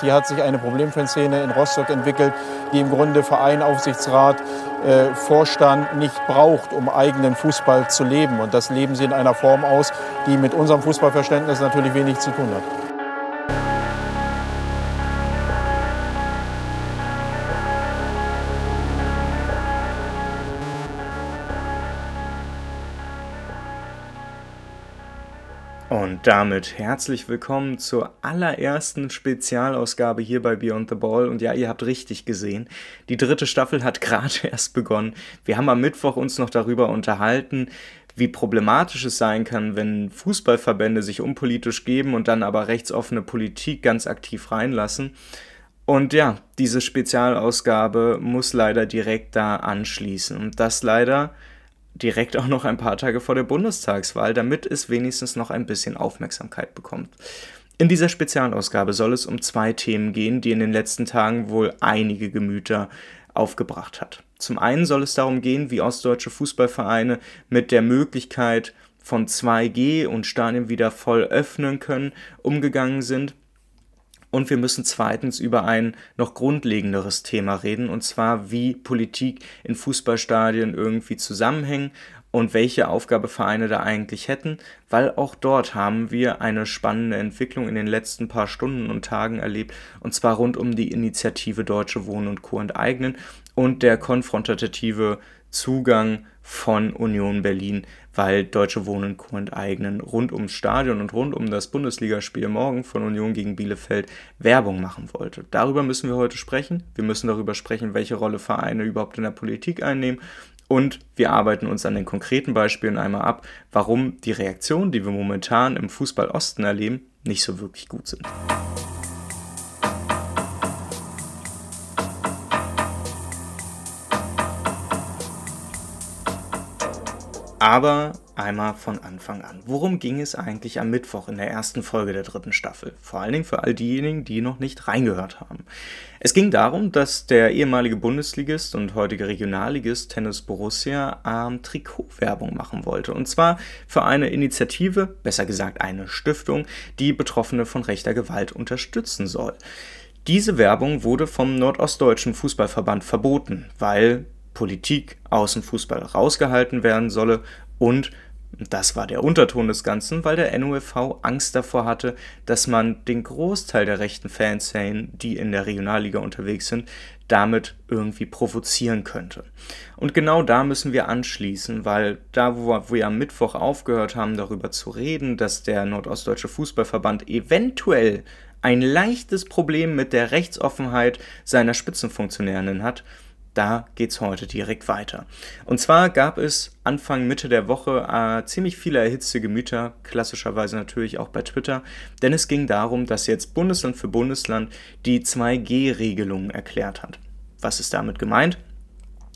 Hier hat sich eine Problemfanszene in Rostock entwickelt, die im Grunde Verein, Aufsichtsrat, äh, Vorstand nicht braucht, um eigenen Fußball zu leben. Und das leben sie in einer Form aus, die mit unserem Fußballverständnis natürlich wenig zu tun hat. Damit herzlich willkommen zur allerersten Spezialausgabe hier bei Beyond the Ball. Und ja, ihr habt richtig gesehen, die dritte Staffel hat gerade erst begonnen. Wir haben am Mittwoch uns noch darüber unterhalten, wie problematisch es sein kann, wenn Fußballverbände sich unpolitisch geben und dann aber rechtsoffene Politik ganz aktiv reinlassen. Und ja, diese Spezialausgabe muss leider direkt da anschließen. Und das leider direkt auch noch ein paar Tage vor der Bundestagswahl, damit es wenigstens noch ein bisschen Aufmerksamkeit bekommt. In dieser Spezialausgabe soll es um zwei Themen gehen, die in den letzten Tagen wohl einige Gemüter aufgebracht hat. Zum einen soll es darum gehen, wie ostdeutsche Fußballvereine mit der Möglichkeit von 2G und Stadien wieder voll öffnen können, umgegangen sind. Und wir müssen zweitens über ein noch grundlegenderes Thema reden, und zwar wie Politik in Fußballstadien irgendwie zusammenhängen und welche Aufgabe Vereine da eigentlich hätten, weil auch dort haben wir eine spannende Entwicklung in den letzten paar Stunden und Tagen erlebt, und zwar rund um die Initiative Deutsche Wohnen und Co. enteignen und der konfrontative Zugang von Union Berlin, weil Deutsche Wohnen Co. enteignen rund ums Stadion und rund um das Bundesligaspiel morgen von Union gegen Bielefeld Werbung machen wollte. Darüber müssen wir heute sprechen. Wir müssen darüber sprechen, welche Rolle Vereine überhaupt in der Politik einnehmen. Und wir arbeiten uns an den konkreten Beispielen einmal ab, warum die Reaktionen, die wir momentan im Fußball Osten erleben, nicht so wirklich gut sind. Aber einmal von Anfang an. Worum ging es eigentlich am Mittwoch in der ersten Folge der dritten Staffel? Vor allen Dingen für all diejenigen, die noch nicht reingehört haben. Es ging darum, dass der ehemalige Bundesligist und heutige Regionalligist Tennis Borussia ähm, Trikotwerbung machen wollte. Und zwar für eine Initiative, besser gesagt eine Stiftung, die Betroffene von rechter Gewalt unterstützen soll. Diese Werbung wurde vom Nordostdeutschen Fußballverband verboten, weil Politik aus dem Fußball rausgehalten werden solle und das war der Unterton des Ganzen, weil der NUFV Angst davor hatte, dass man den Großteil der rechten Fanszenen, die in der Regionalliga unterwegs sind, damit irgendwie provozieren könnte. Und genau da müssen wir anschließen, weil da, wo wir am Mittwoch aufgehört haben, darüber zu reden, dass der Nordostdeutsche Fußballverband eventuell ein leichtes Problem mit der Rechtsoffenheit seiner Spitzenfunktionärinnen hat, da geht es heute direkt weiter. Und zwar gab es Anfang, Mitte der Woche äh, ziemlich viele erhitzte Gemüter, klassischerweise natürlich auch bei Twitter, denn es ging darum, dass jetzt Bundesland für Bundesland die 2G-Regelungen erklärt hat. Was ist damit gemeint?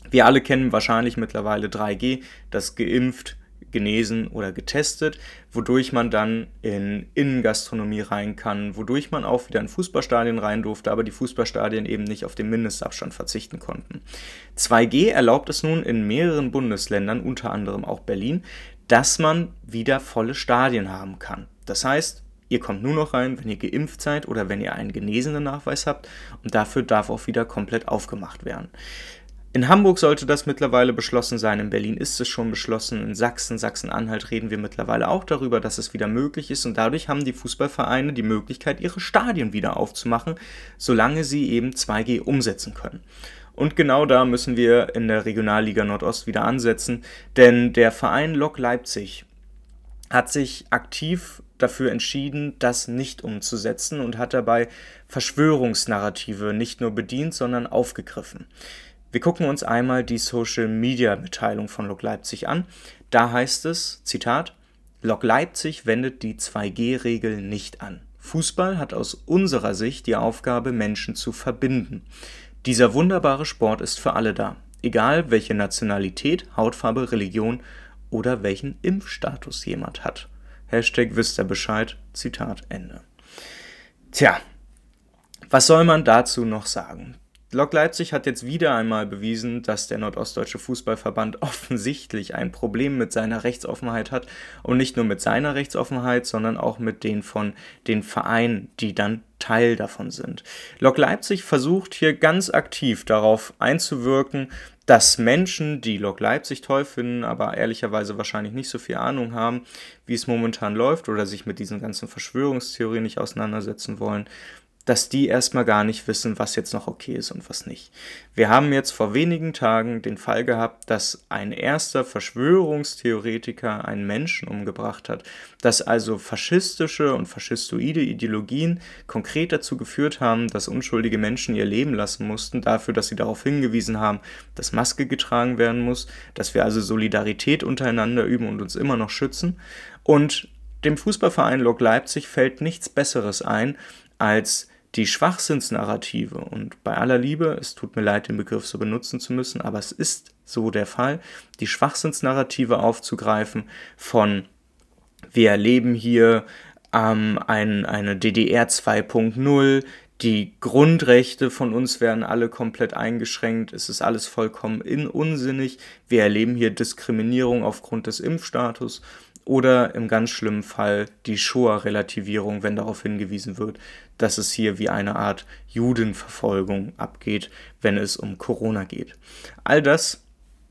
Wir alle kennen wahrscheinlich mittlerweile 3G, das geimpft, genesen oder getestet, wodurch man dann in Innengastronomie rein kann, wodurch man auch wieder in Fußballstadien rein durfte, aber die Fußballstadien eben nicht auf den Mindestabstand verzichten konnten. 2G erlaubt es nun in mehreren Bundesländern, unter anderem auch Berlin, dass man wieder volle Stadien haben kann. Das heißt, Ihr kommt nur noch rein, wenn ihr geimpft seid oder wenn ihr einen genesenen Nachweis habt und dafür darf auch wieder komplett aufgemacht werden. In Hamburg sollte das mittlerweile beschlossen sein, in Berlin ist es schon beschlossen, in Sachsen, Sachsen-Anhalt reden wir mittlerweile auch darüber, dass es wieder möglich ist und dadurch haben die Fußballvereine die Möglichkeit, ihre Stadien wieder aufzumachen, solange sie eben 2G umsetzen können. Und genau da müssen wir in der Regionalliga Nordost wieder ansetzen, denn der Verein Lok Leipzig hat sich aktiv dafür entschieden, das nicht umzusetzen und hat dabei Verschwörungsnarrative nicht nur bedient, sondern aufgegriffen. Wir gucken uns einmal die Social-Media-Mitteilung von Lok Leipzig an. Da heißt es, Zitat, Lok Leipzig wendet die 2G-Regel nicht an. Fußball hat aus unserer Sicht die Aufgabe, Menschen zu verbinden. Dieser wunderbare Sport ist für alle da, egal welche Nationalität, Hautfarbe, Religion oder welchen Impfstatus jemand hat. Hashtag wisst ihr Bescheid, Zitat Ende. Tja, was soll man dazu noch sagen? Lok Leipzig hat jetzt wieder einmal bewiesen, dass der Nordostdeutsche Fußballverband offensichtlich ein Problem mit seiner Rechtsoffenheit hat und nicht nur mit seiner Rechtsoffenheit, sondern auch mit den von den Vereinen, die dann Teil davon sind. Lok Leipzig versucht hier ganz aktiv darauf einzuwirken, dass Menschen, die Lok Leipzig toll finden, aber ehrlicherweise wahrscheinlich nicht so viel Ahnung haben, wie es momentan läuft oder sich mit diesen ganzen Verschwörungstheorien nicht auseinandersetzen wollen, dass die erstmal gar nicht wissen, was jetzt noch okay ist und was nicht. Wir haben jetzt vor wenigen Tagen den Fall gehabt, dass ein erster Verschwörungstheoretiker einen Menschen umgebracht hat, dass also faschistische und faschistoide Ideologien konkret dazu geführt haben, dass unschuldige Menschen ihr Leben lassen mussten, dafür, dass sie darauf hingewiesen haben, dass Maske getragen werden muss, dass wir also Solidarität untereinander üben und uns immer noch schützen. Und dem Fußballverein Lok Leipzig fällt nichts Besseres ein, als die Schwachsinnsnarrative, und bei aller Liebe, es tut mir leid, den Begriff so benutzen zu müssen, aber es ist so der Fall, die Schwachsinnsnarrative aufzugreifen von wir erleben hier ähm, ein, eine DDR 2.0, die Grundrechte von uns werden alle komplett eingeschränkt, es ist alles vollkommen unsinnig, wir erleben hier Diskriminierung aufgrund des Impfstatus oder im ganz schlimmen Fall die Shoah-Relativierung, wenn darauf hingewiesen wird, dass es hier wie eine Art Judenverfolgung abgeht, wenn es um Corona geht. All das,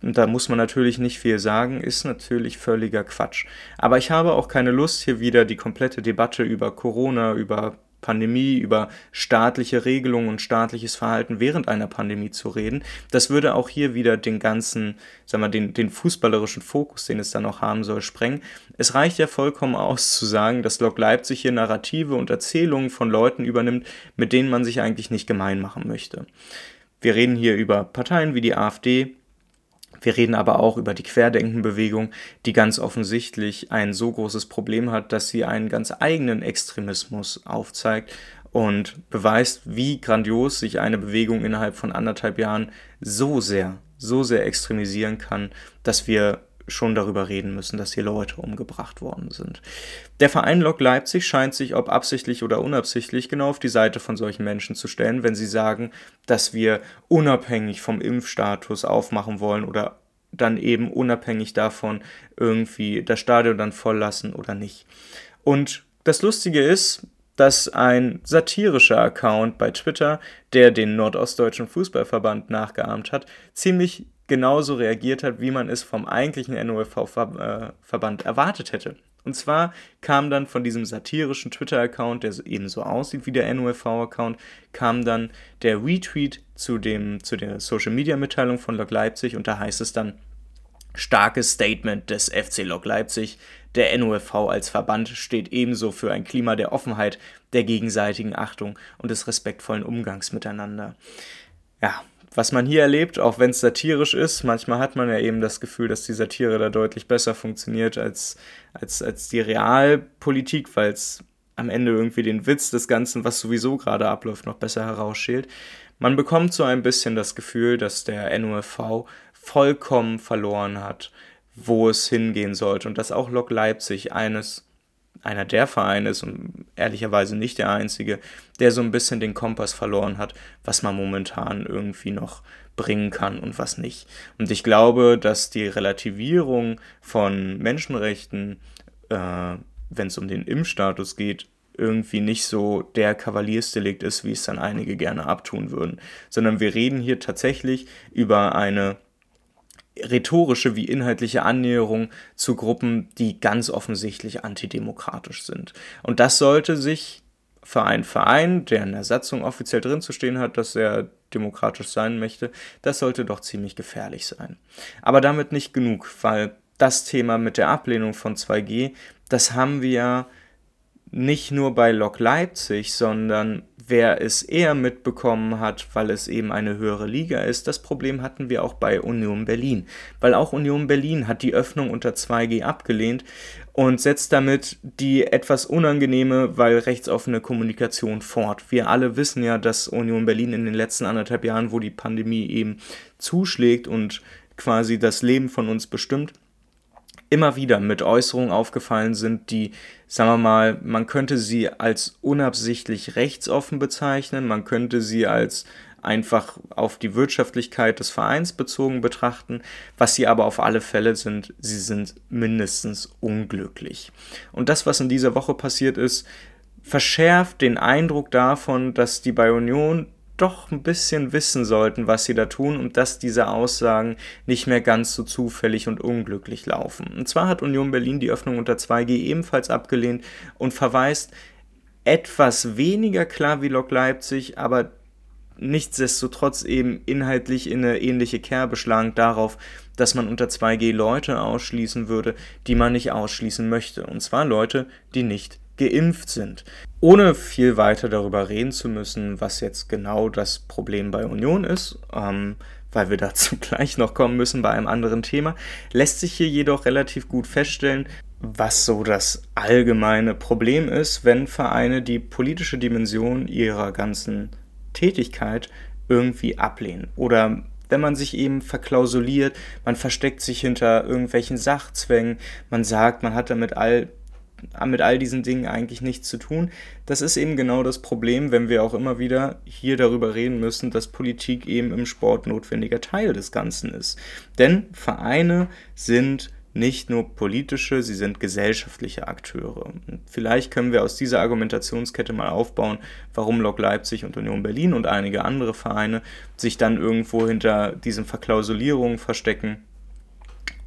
und da muss man natürlich nicht viel sagen, ist natürlich völliger Quatsch. Aber ich habe auch keine Lust, hier wieder die komplette Debatte über Corona, über Pandemie, über staatliche Regelungen und staatliches Verhalten während einer Pandemie zu reden. Das würde auch hier wieder den ganzen, sagen wir, den, den fußballerischen Fokus, den es dann noch haben soll, sprengen. Es reicht ja vollkommen aus zu sagen, dass Lok Leipzig hier Narrative und Erzählungen von Leuten übernimmt, mit denen man sich eigentlich nicht gemein machen möchte. Wir reden hier über Parteien wie die AfD, wir reden aber auch über die Querdenkenbewegung, die ganz offensichtlich ein so großes Problem hat, dass sie einen ganz eigenen Extremismus aufzeigt und beweist, wie grandios sich eine Bewegung innerhalb von anderthalb Jahren so sehr, so sehr extremisieren kann, dass wir schon darüber reden müssen, dass hier Leute umgebracht worden sind. Der Verein Lok Leipzig scheint sich, ob absichtlich oder unabsichtlich, genau auf die Seite von solchen Menschen zu stellen, wenn sie sagen, dass wir unabhängig vom Impfstatus aufmachen wollen oder dann eben unabhängig davon irgendwie das Stadion dann voll lassen oder nicht. Und das Lustige ist, dass ein satirischer Account bei Twitter, der den Nordostdeutschen Fußballverband nachgeahmt hat, ziemlich genauso reagiert hat, wie man es vom eigentlichen NOFV-Verband erwartet hätte. Und zwar kam dann von diesem satirischen Twitter-Account, der ebenso aussieht wie der NOFV-Account, kam dann der Retweet zu, dem, zu der Social-Media-Mitteilung von Lok Leipzig und da heißt es dann, starkes Statement des FC Lok Leipzig. Der NOFV als Verband steht ebenso für ein Klima der Offenheit, der gegenseitigen Achtung und des respektvollen Umgangs miteinander. Ja, was man hier erlebt, auch wenn es satirisch ist, manchmal hat man ja eben das Gefühl, dass die Satire da deutlich besser funktioniert als, als, als die Realpolitik, weil es am Ende irgendwie den Witz des Ganzen, was sowieso gerade abläuft, noch besser herausschält. Man bekommt so ein bisschen das Gefühl, dass der NUFV vollkommen verloren hat, wo es hingehen sollte und dass auch Lok Leipzig eines einer der Vereine ist und ehrlicherweise nicht der einzige, der so ein bisschen den Kompass verloren hat, was man momentan irgendwie noch bringen kann und was nicht. Und ich glaube, dass die Relativierung von Menschenrechten, äh, wenn es um den Impfstatus geht, irgendwie nicht so der Kavaliersdelikt ist, wie es dann einige gerne abtun würden, sondern wir reden hier tatsächlich über eine rhetorische wie inhaltliche Annäherung zu Gruppen, die ganz offensichtlich antidemokratisch sind. Und das sollte sich für einen Verein, der in der Satzung offiziell drin zu stehen hat, dass er demokratisch sein möchte, das sollte doch ziemlich gefährlich sein. Aber damit nicht genug, weil das Thema mit der Ablehnung von 2G, das haben wir nicht nur bei Lok Leipzig, sondern wer es eher mitbekommen hat, weil es eben eine höhere Liga ist, das Problem hatten wir auch bei Union Berlin. Weil auch Union Berlin hat die Öffnung unter 2G abgelehnt und setzt damit die etwas unangenehme, weil rechtsoffene Kommunikation fort. Wir alle wissen ja, dass Union Berlin in den letzten anderthalb Jahren, wo die Pandemie eben zuschlägt und quasi das Leben von uns bestimmt, immer wieder mit Äußerungen aufgefallen sind, die, sagen wir mal, man könnte sie als unabsichtlich rechtsoffen bezeichnen, man könnte sie als einfach auf die Wirtschaftlichkeit des Vereins bezogen betrachten. Was sie aber auf alle Fälle sind, sie sind mindestens unglücklich. Und das, was in dieser Woche passiert ist, verschärft den Eindruck davon, dass die bei Union doch ein bisschen wissen sollten, was sie da tun und dass diese Aussagen nicht mehr ganz so zufällig und unglücklich laufen. Und zwar hat Union Berlin die Öffnung unter 2G ebenfalls abgelehnt und verweist etwas weniger klar wie Lok Leipzig, aber nichtsdestotrotz eben inhaltlich in eine ähnliche Kerbe schlagen darauf, dass man unter 2G Leute ausschließen würde, die man nicht ausschließen möchte. Und zwar Leute, die nicht geimpft sind. Ohne viel weiter darüber reden zu müssen, was jetzt genau das Problem bei Union ist, ähm, weil wir dazu gleich noch kommen müssen bei einem anderen Thema, lässt sich hier jedoch relativ gut feststellen, was so das allgemeine Problem ist, wenn Vereine die politische Dimension ihrer ganzen Tätigkeit irgendwie ablehnen. Oder wenn man sich eben verklausuliert, man versteckt sich hinter irgendwelchen Sachzwängen, man sagt, man hat damit all mit all diesen Dingen eigentlich nichts zu tun. Das ist eben genau das Problem, wenn wir auch immer wieder hier darüber reden müssen, dass Politik eben im Sport notwendiger Teil des Ganzen ist. Denn Vereine sind nicht nur politische, sie sind gesellschaftliche Akteure. Vielleicht können wir aus dieser Argumentationskette mal aufbauen, warum Lok Leipzig und Union Berlin und einige andere Vereine sich dann irgendwo hinter diesen Verklausulierungen verstecken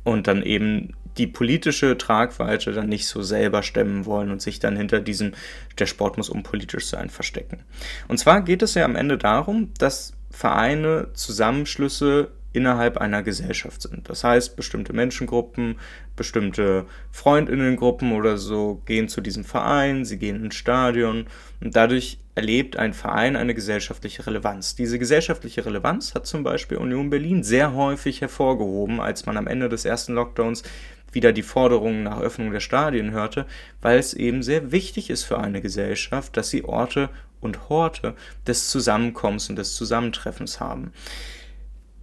und dann eben die politische Tragweite dann nicht so selber stemmen wollen und sich dann hinter diesem, der Sport muss unpolitisch sein, verstecken. Und zwar geht es ja am Ende darum, dass Vereine, Zusammenschlüsse innerhalb einer Gesellschaft sind. Das heißt, bestimmte Menschengruppen, bestimmte Freundinnengruppen oder so gehen zu diesem Verein, sie gehen ins Stadion und dadurch erlebt ein Verein eine gesellschaftliche Relevanz. Diese gesellschaftliche Relevanz hat zum Beispiel Union Berlin sehr häufig hervorgehoben, als man am Ende des ersten Lockdowns wieder die Forderungen nach Öffnung der Stadien hörte, weil es eben sehr wichtig ist für eine Gesellschaft, dass sie Orte und Horte des Zusammenkommens und des Zusammentreffens haben.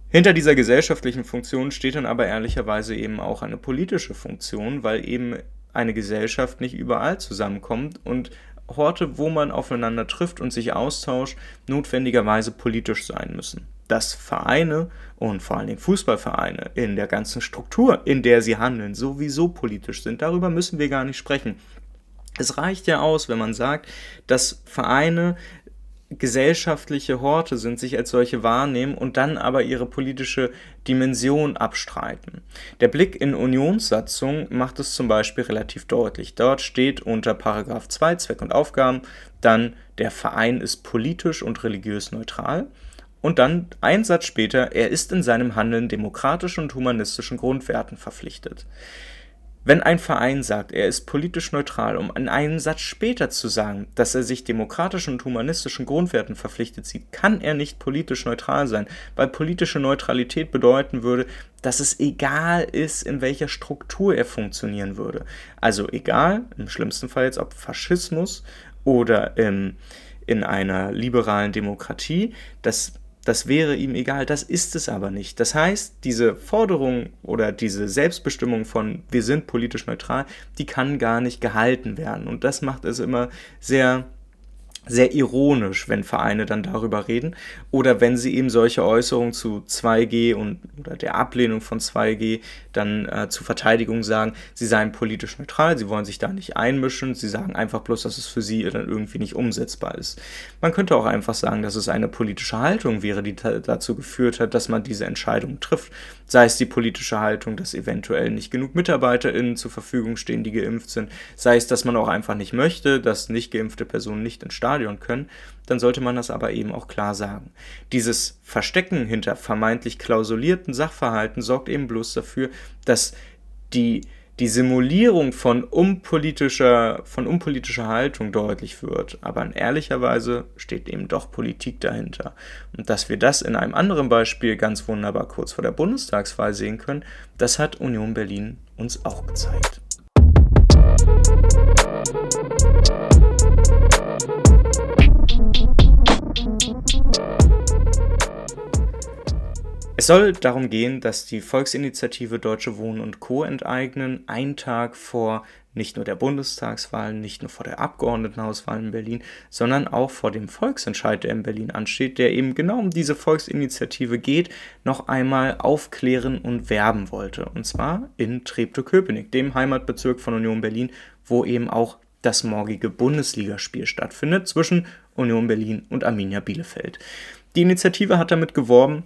Hinter dieser gesellschaftlichen Funktion steht dann aber ehrlicherweise eben auch eine politische Funktion, weil eben eine Gesellschaft nicht überall zusammenkommt und Orte, wo man aufeinander trifft und sich austauscht, notwendigerweise politisch sein müssen. Dass Vereine und vor allen Dingen Fußballvereine in der ganzen Struktur, in der sie handeln, sowieso politisch sind, darüber müssen wir gar nicht sprechen. Es reicht ja aus, wenn man sagt, dass Vereine gesellschaftliche Horte sind, sich als solche wahrnehmen und dann aber ihre politische Dimension abstreiten. Der Blick in Unionssatzung macht es zum Beispiel relativ deutlich. Dort steht unter Paragraph 2 Zweck und Aufgaben dann der Verein ist politisch und religiös neutral und dann ein Satz später, er ist in seinem Handeln demokratischen und humanistischen Grundwerten verpflichtet. Wenn ein Verein sagt, er ist politisch neutral, um in einem Satz später zu sagen, dass er sich demokratischen und humanistischen Grundwerten verpflichtet sieht, kann er nicht politisch neutral sein, weil politische Neutralität bedeuten würde, dass es egal ist, in welcher Struktur er funktionieren würde. Also egal, im schlimmsten Fall jetzt ob Faschismus oder im, in einer liberalen Demokratie, das das wäre ihm egal, das ist es aber nicht. Das heißt, diese Forderung oder diese Selbstbestimmung von wir sind politisch neutral, die kann gar nicht gehalten werden. Und das macht es immer sehr sehr ironisch, wenn Vereine dann darüber reden oder wenn sie eben solche Äußerungen zu 2G und oder der Ablehnung von 2G dann äh, zur Verteidigung sagen, sie seien politisch neutral, sie wollen sich da nicht einmischen, sie sagen einfach bloß, dass es für sie dann irgendwie nicht umsetzbar ist. Man könnte auch einfach sagen, dass es eine politische Haltung wäre, die dazu geführt hat, dass man diese Entscheidung trifft, sei es die politische Haltung, dass eventuell nicht genug MitarbeiterInnen zur Verfügung stehen, die geimpft sind, sei es, dass man auch einfach nicht möchte, dass nicht geimpfte Personen nicht ins Stadion Stadion können, dann sollte man das aber eben auch klar sagen. Dieses Verstecken hinter vermeintlich klausulierten Sachverhalten sorgt eben bloß dafür, dass die, die Simulierung von unpolitischer, von unpolitischer Haltung deutlich wird. Aber in ehrlicher Weise steht eben doch Politik dahinter. Und dass wir das in einem anderen Beispiel ganz wunderbar kurz vor der Bundestagswahl sehen können, das hat Union Berlin uns auch gezeigt. Es soll darum gehen, dass die Volksinitiative Deutsche Wohnen und Co. enteignen einen Tag vor nicht nur der Bundestagswahl, nicht nur vor der Abgeordnetenhauswahl in Berlin, sondern auch vor dem Volksentscheid, der in Berlin ansteht, der eben genau um diese Volksinitiative geht, noch einmal aufklären und werben wollte. Und zwar in Treptow-Köpenick, dem Heimatbezirk von Union Berlin, wo eben auch das morgige Bundesligaspiel stattfindet zwischen Union Berlin und Arminia Bielefeld. Die Initiative hat damit geworben,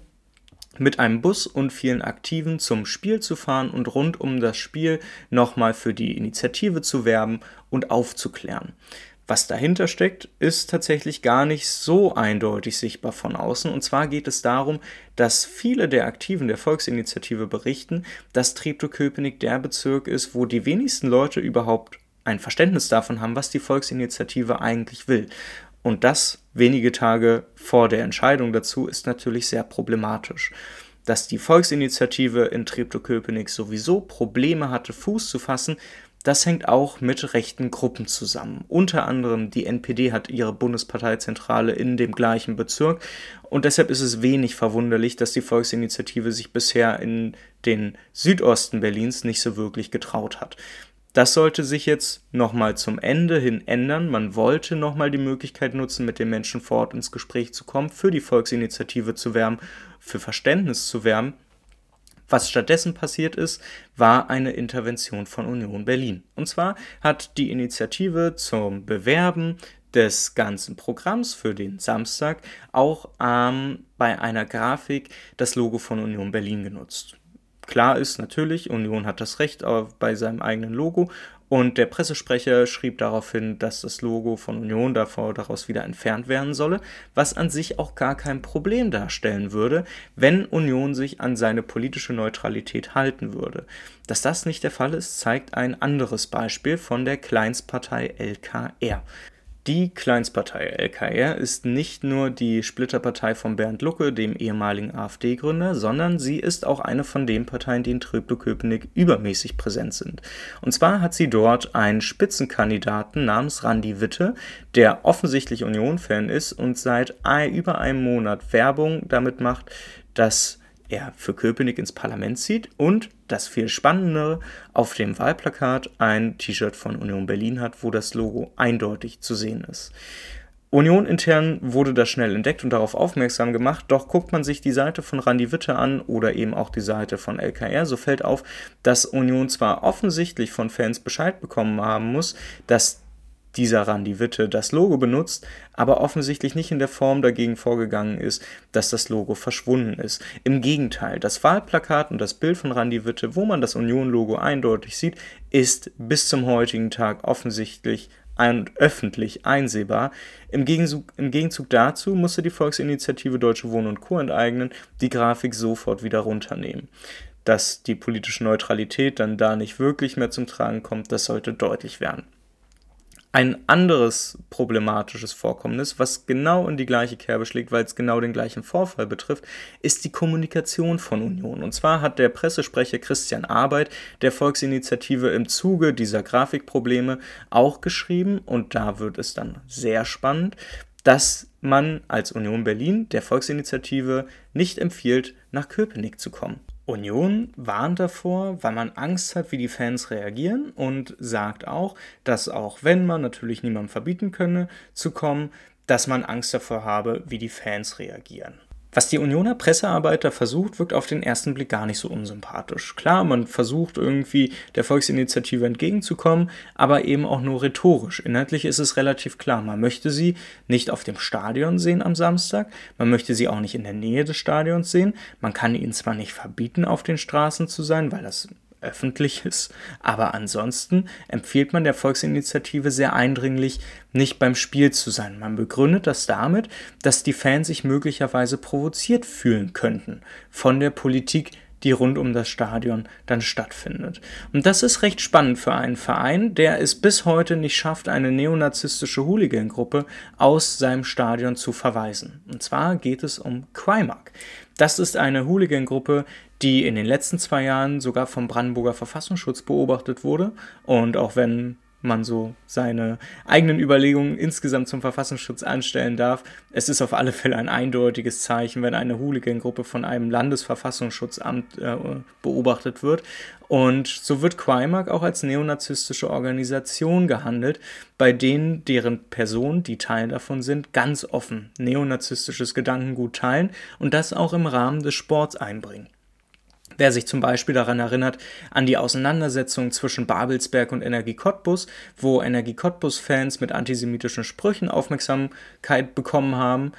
mit einem Bus und vielen Aktiven zum Spiel zu fahren und rund um das Spiel nochmal für die Initiative zu werben und aufzuklären. Was dahinter steckt, ist tatsächlich gar nicht so eindeutig sichtbar von außen. Und zwar geht es darum, dass viele der Aktiven der Volksinitiative berichten, dass Treptow-Köpenick der Bezirk ist, wo die wenigsten Leute überhaupt ein Verständnis davon haben, was die Volksinitiative eigentlich will. Und das wenige Tage vor der Entscheidung dazu ist natürlich sehr problematisch. Dass die Volksinitiative in Treptow-Köpenick sowieso Probleme hatte, Fuß zu fassen, das hängt auch mit rechten Gruppen zusammen. Unter anderem die NPD hat ihre Bundesparteizentrale in dem gleichen Bezirk und deshalb ist es wenig verwunderlich, dass die Volksinitiative sich bisher in den Südosten Berlins nicht so wirklich getraut hat. Das sollte sich jetzt nochmal zum Ende hin ändern. Man wollte nochmal die Möglichkeit nutzen, mit den Menschen vor Ort ins Gespräch zu kommen, für die Volksinitiative zu werben, für Verständnis zu werben. Was stattdessen passiert ist, war eine Intervention von Union Berlin. Und zwar hat die Initiative zum Bewerben des ganzen Programms für den Samstag auch ähm, bei einer Grafik das Logo von Union Berlin genutzt. Klar ist natürlich, Union hat das Recht bei seinem eigenen Logo und der Pressesprecher schrieb daraufhin, dass das Logo von Union davor daraus wieder entfernt werden solle, was an sich auch gar kein Problem darstellen würde, wenn Union sich an seine politische Neutralität halten würde. Dass das nicht der Fall ist, zeigt ein anderes Beispiel von der Kleinstpartei LKR. Die Kleinstpartei LKR ist nicht nur die Splitterpartei von Bernd Lucke, dem ehemaligen AfD-Gründer, sondern sie ist auch eine von den Parteien, die in Treptow-Köpenick übermäßig präsent sind. Und zwar hat sie dort einen Spitzenkandidaten namens Randi Witte, der offensichtlich Union-Fan ist und seit über einem Monat Werbung damit macht, dass er für Köpenick ins Parlament zieht und, das viel Spannendere, auf dem Wahlplakat ein T-Shirt von Union Berlin hat, wo das Logo eindeutig zu sehen ist. Union intern wurde das schnell entdeckt und darauf aufmerksam gemacht, doch guckt man sich die Seite von Randy Witte an oder eben auch die Seite von LKR, so fällt auf, dass Union zwar offensichtlich von Fans Bescheid bekommen haben muss, dass dieser Randy Witte das Logo benutzt, aber offensichtlich nicht in der Form dagegen vorgegangen ist, dass das Logo verschwunden ist. Im Gegenteil, das Wahlplakat und das Bild von Randy Witte, wo man das Union-Logo eindeutig sieht, ist bis zum heutigen Tag offensichtlich und öffentlich einsehbar. Im Gegenzug, Im Gegenzug dazu musste die Volksinitiative Deutsche Wohnen und Co. enteignen, die Grafik sofort wieder runternehmen. Dass die politische Neutralität dann da nicht wirklich mehr zum Tragen kommt, das sollte deutlich werden. Ein anderes problematisches Vorkommnis, was genau in die gleiche Kerbe schlägt, weil es genau den gleichen Vorfall betrifft, ist die Kommunikation von Union. Und zwar hat der Pressesprecher Christian Arbeit der Volksinitiative im Zuge dieser Grafikprobleme auch geschrieben, und da wird es dann sehr spannend, dass man als Union Berlin der Volksinitiative nicht empfiehlt, nach Köpenick zu kommen. Union warnt davor, weil man Angst hat, wie die Fans reagieren und sagt auch, dass auch wenn man natürlich niemandem verbieten könne zu kommen, dass man Angst davor habe, wie die Fans reagieren. Was die Unioner Pressearbeiter versucht, wirkt auf den ersten Blick gar nicht so unsympathisch. Klar, man versucht irgendwie der Volksinitiative entgegenzukommen, aber eben auch nur rhetorisch. Inhaltlich ist es relativ klar, man möchte sie nicht auf dem Stadion sehen am Samstag, man möchte sie auch nicht in der Nähe des Stadions sehen, man kann ihnen zwar nicht verbieten, auf den Straßen zu sein, weil das öffentliches, aber ansonsten empfiehlt man der Volksinitiative sehr eindringlich, nicht beim Spiel zu sein. Man begründet das damit, dass die Fans sich möglicherweise provoziert fühlen könnten von der Politik, die rund um das Stadion dann stattfindet. Und das ist recht spannend für einen Verein, der es bis heute nicht schafft, eine neonazistische Hooligan-Gruppe aus seinem Stadion zu verweisen. Und zwar geht es um Quaimak. Das ist eine Hooligan-Gruppe, die in den letzten zwei Jahren sogar vom Brandenburger Verfassungsschutz beobachtet wurde. Und auch wenn man so seine eigenen Überlegungen insgesamt zum Verfassungsschutz anstellen darf. Es ist auf alle Fälle ein eindeutiges Zeichen, wenn eine Hooligan-Gruppe von einem Landesverfassungsschutzamt äh, beobachtet wird. Und so wird Quaimark auch als neonazistische Organisation gehandelt, bei denen deren Personen, die Teil davon sind, ganz offen neonazistisches Gedankengut teilen und das auch im Rahmen des Sports einbringen. Wer sich zum Beispiel daran erinnert, an die Auseinandersetzung zwischen Babelsberg und Energie Cottbus, wo Energie Cottbus-Fans mit antisemitischen Sprüchen Aufmerksamkeit bekommen haben,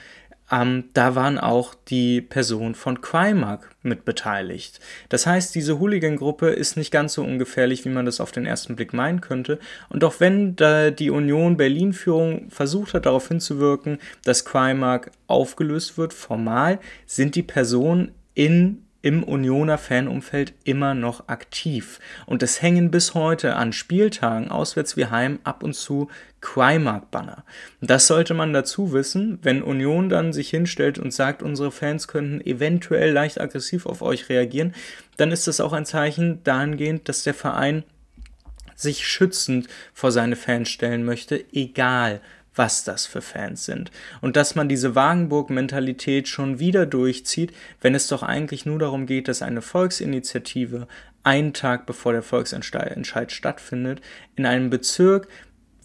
ähm, da waren auch die Personen von Quaimark mit beteiligt. Das heißt, diese Hooligan-Gruppe ist nicht ganz so ungefährlich, wie man das auf den ersten Blick meinen könnte. Und auch wenn da die Union Berlin-Führung versucht hat, darauf hinzuwirken, dass Quaimark aufgelöst wird, formal sind die Personen in im Unioner Fanumfeld immer noch aktiv. Und es hängen bis heute an Spieltagen auswärts wie heim ab und zu Quaimark-Banner. Das sollte man dazu wissen, wenn Union dann sich hinstellt und sagt, unsere Fans könnten eventuell leicht aggressiv auf euch reagieren, dann ist das auch ein Zeichen dahingehend, dass der Verein sich schützend vor seine Fans stellen möchte, egal was das für Fans sind. Und dass man diese Wagenburg-Mentalität schon wieder durchzieht, wenn es doch eigentlich nur darum geht, dass eine Volksinitiative einen Tag bevor der Volksentscheid stattfindet, in einem Bezirk,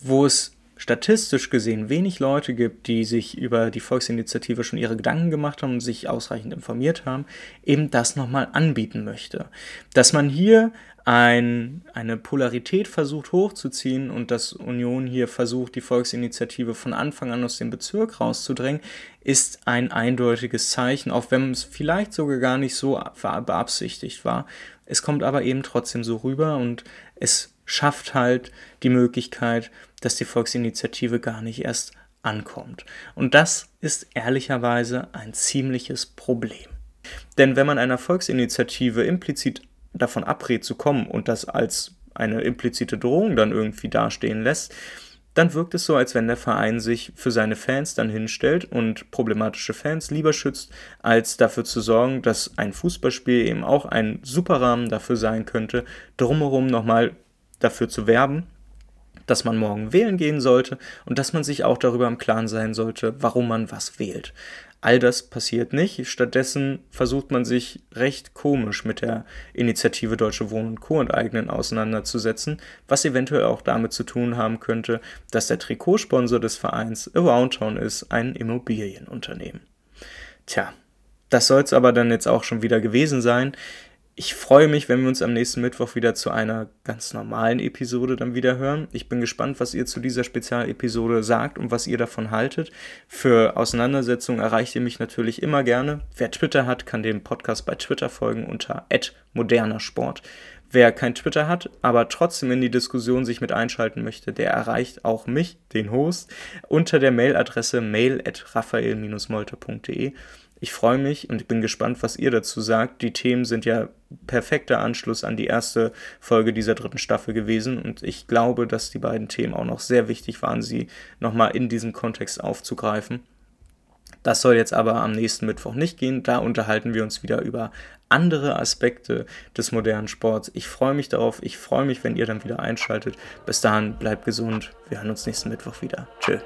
wo es statistisch gesehen wenig Leute gibt, die sich über die Volksinitiative schon ihre Gedanken gemacht haben und sich ausreichend informiert haben, eben das nochmal anbieten möchte. Dass man hier ein, eine Polarität versucht hochzuziehen und dass Union hier versucht, die Volksinitiative von Anfang an aus dem Bezirk rauszudrängen, ist ein eindeutiges Zeichen, auch wenn es vielleicht sogar gar nicht so beabsichtigt war. Es kommt aber eben trotzdem so rüber und es schafft halt die Möglichkeit, dass die Volksinitiative gar nicht erst ankommt. Und das ist ehrlicherweise ein ziemliches Problem. Denn wenn man einer Volksinitiative implizit davon abrät zu kommen und das als eine implizite Drohung dann irgendwie dastehen lässt, dann wirkt es so, als wenn der Verein sich für seine Fans dann hinstellt und problematische Fans lieber schützt, als dafür zu sorgen, dass ein Fußballspiel eben auch ein super Rahmen dafür sein könnte, drumherum nochmal dafür zu werben, dass man morgen wählen gehen sollte und dass man sich auch darüber im Klaren sein sollte, warum man was wählt. All das passiert nicht. Stattdessen versucht man sich recht komisch mit der Initiative Deutsche Wohnen und Co. enteignen auseinanderzusetzen, was eventuell auch damit zu tun haben könnte, dass der Trikotsponsor des Vereins Aroundtown ist, ein Immobilienunternehmen. Tja, das soll es aber dann jetzt auch schon wieder gewesen sein ich freue mich, wenn wir uns am nächsten Mittwoch wieder zu einer ganz normalen Episode dann wieder hören. Ich bin gespannt, was ihr zu dieser Spezialepisode sagt und was ihr davon haltet. Für Auseinandersetzungen erreicht ihr mich natürlich immer gerne. Wer Twitter hat, kann dem Podcast bei Twitter folgen unter modernersport. Wer kein Twitter hat, aber trotzdem in die Diskussion sich mit einschalten möchte, der erreicht auch mich, den Host, unter der Mailadresse mail at raphael-molter.de. Ich freue mich und bin gespannt, was ihr dazu sagt. Die Themen sind ja perfekter Anschluss an die erste Folge dieser dritten Staffel gewesen und ich glaube, dass die beiden Themen auch noch sehr wichtig waren, sie nochmal in diesem Kontext aufzugreifen. Das soll jetzt aber am nächsten Mittwoch nicht gehen. Da unterhalten wir uns wieder über andere Aspekte des modernen Sports. Ich freue mich darauf. Ich freue mich, wenn ihr dann wieder einschaltet. Bis dahin, bleibt gesund. Wir hören uns nächsten Mittwoch wieder. Tschö.